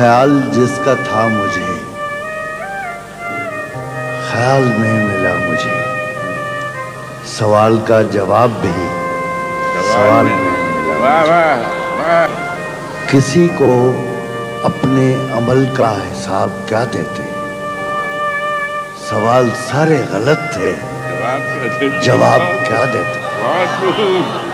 خیال جس کا تھا مجھے، خیال میں ملا مجھے۔ سوال کا جواب بھی سوال میں ملا کسی کو اپنے عمل کا حساب کیا دیتے؟ سوال سارے غلط تھے۔ جواب کیا دیتے؟